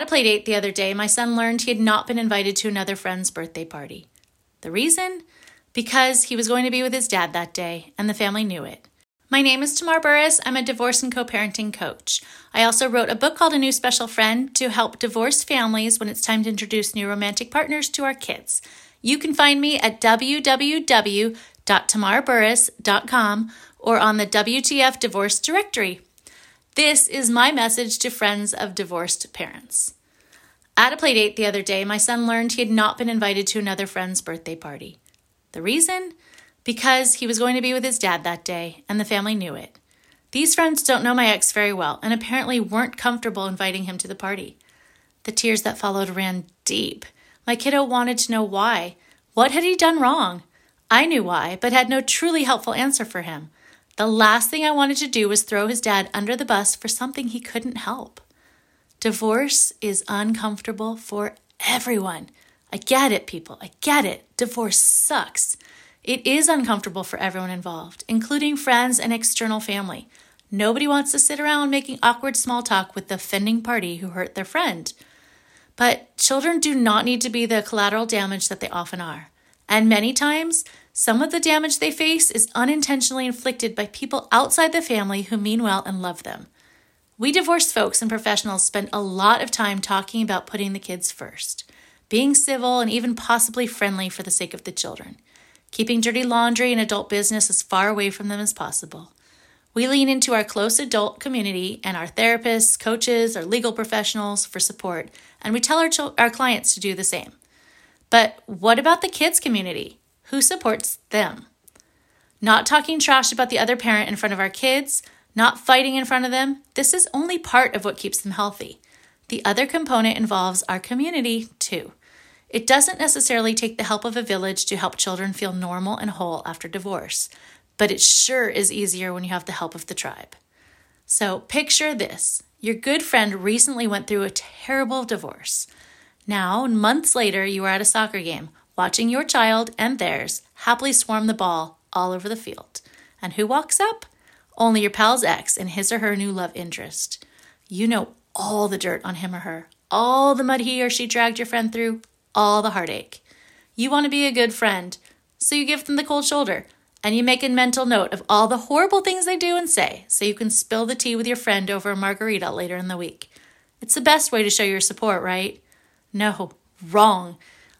At a playdate the other day, my son learned he had not been invited to another friend's birthday party. The reason? Because he was going to be with his dad that day, and the family knew it. My name is Tamar Burris. I'm a divorce and co parenting coach. I also wrote a book called A New Special Friend to help divorced families when it's time to introduce new romantic partners to our kids. You can find me at www.tamarburris.com or on the WTF Divorce Directory. This is my message to friends of divorced parents. At a playdate the other day, my son learned he had not been invited to another friend's birthday party. The reason? because he was going to be with his dad that day, and the family knew it. These friends don't know my ex very well and apparently weren't comfortable inviting him to the party. The tears that followed ran deep. My kiddo wanted to know why. What had he done wrong? I knew why, but had no truly helpful answer for him. The last thing I wanted to do was throw his dad under the bus for something he couldn't help. Divorce is uncomfortable for everyone. I get it, people. I get it. Divorce sucks. It is uncomfortable for everyone involved, including friends and external family. Nobody wants to sit around making awkward small talk with the offending party who hurt their friend. But children do not need to be the collateral damage that they often are. And many times, some of the damage they face is unintentionally inflicted by people outside the family who mean well and love them. We divorced folks and professionals spend a lot of time talking about putting the kids first, being civil and even possibly friendly for the sake of the children keeping dirty laundry and adult business as far away from them as possible. We lean into our close adult community and our therapists, coaches, or legal professionals for support, and we tell our, ch- our clients to do the same. But what about the kids' community? Who supports them? Not talking trash about the other parent in front of our kids, not fighting in front of them, this is only part of what keeps them healthy. The other component involves our community, too. It doesn't necessarily take the help of a village to help children feel normal and whole after divorce, but it sure is easier when you have the help of the tribe. So picture this your good friend recently went through a terrible divorce. Now, months later, you are at a soccer game, watching your child and theirs happily swarm the ball all over the field. And who walks up? Only your pal's ex and his or her new love interest. You know all the dirt on him or her, all the mud he or she dragged your friend through, all the heartache. You want to be a good friend, so you give them the cold shoulder and you make a mental note of all the horrible things they do and say so you can spill the tea with your friend over a margarita later in the week. It's the best way to show your support, right? No, wrong.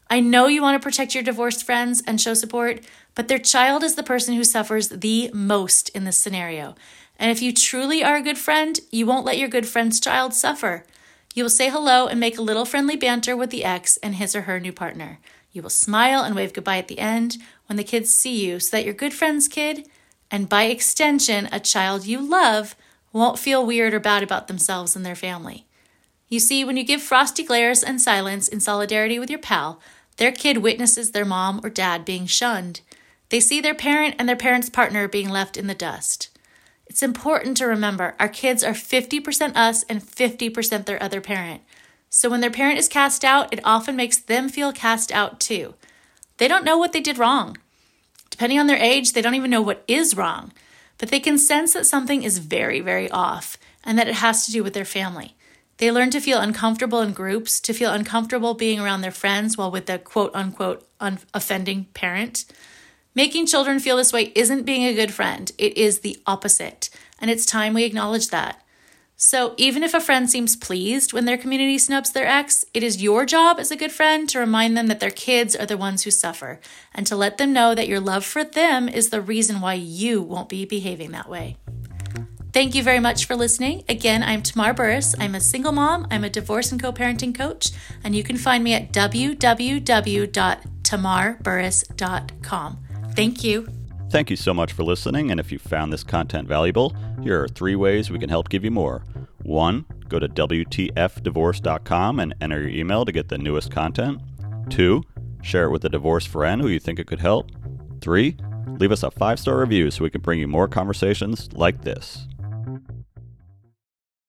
I know you want to protect your divorced friends and show support, but their child is the person who suffers the most in this scenario. And if you truly are a good friend, you won't let your good friend's child suffer. You will say hello and make a little friendly banter with the ex and his or her new partner. You will smile and wave goodbye at the end when the kids see you so that your good friend's kid, and by extension, a child you love, won't feel weird or bad about themselves and their family. You see, when you give frosty glares and silence in solidarity with your pal, their kid witnesses their mom or dad being shunned. They see their parent and their parent's partner being left in the dust. It's important to remember our kids are 50% us and 50% their other parent. So when their parent is cast out, it often makes them feel cast out too. They don't know what they did wrong. Depending on their age, they don't even know what is wrong, but they can sense that something is very, very off and that it has to do with their family. They learn to feel uncomfortable in groups, to feel uncomfortable being around their friends while with the quote unquote un- offending parent. Making children feel this way isn't being a good friend, it is the opposite. And it's time we acknowledge that. So, even if a friend seems pleased when their community snubs their ex, it is your job as a good friend to remind them that their kids are the ones who suffer and to let them know that your love for them is the reason why you won't be behaving that way. Thank you very much for listening. Again, I'm Tamar Burris. I'm a single mom, I'm a divorce and co parenting coach, and you can find me at www.tamarburris.com. Thank you. Thank you so much for listening. And if you found this content valuable, here are three ways we can help give you more. One, go to WTFdivorce.com and enter your email to get the newest content. Two, share it with a divorce friend who you think it could help. Three, leave us a five star review so we can bring you more conversations like this.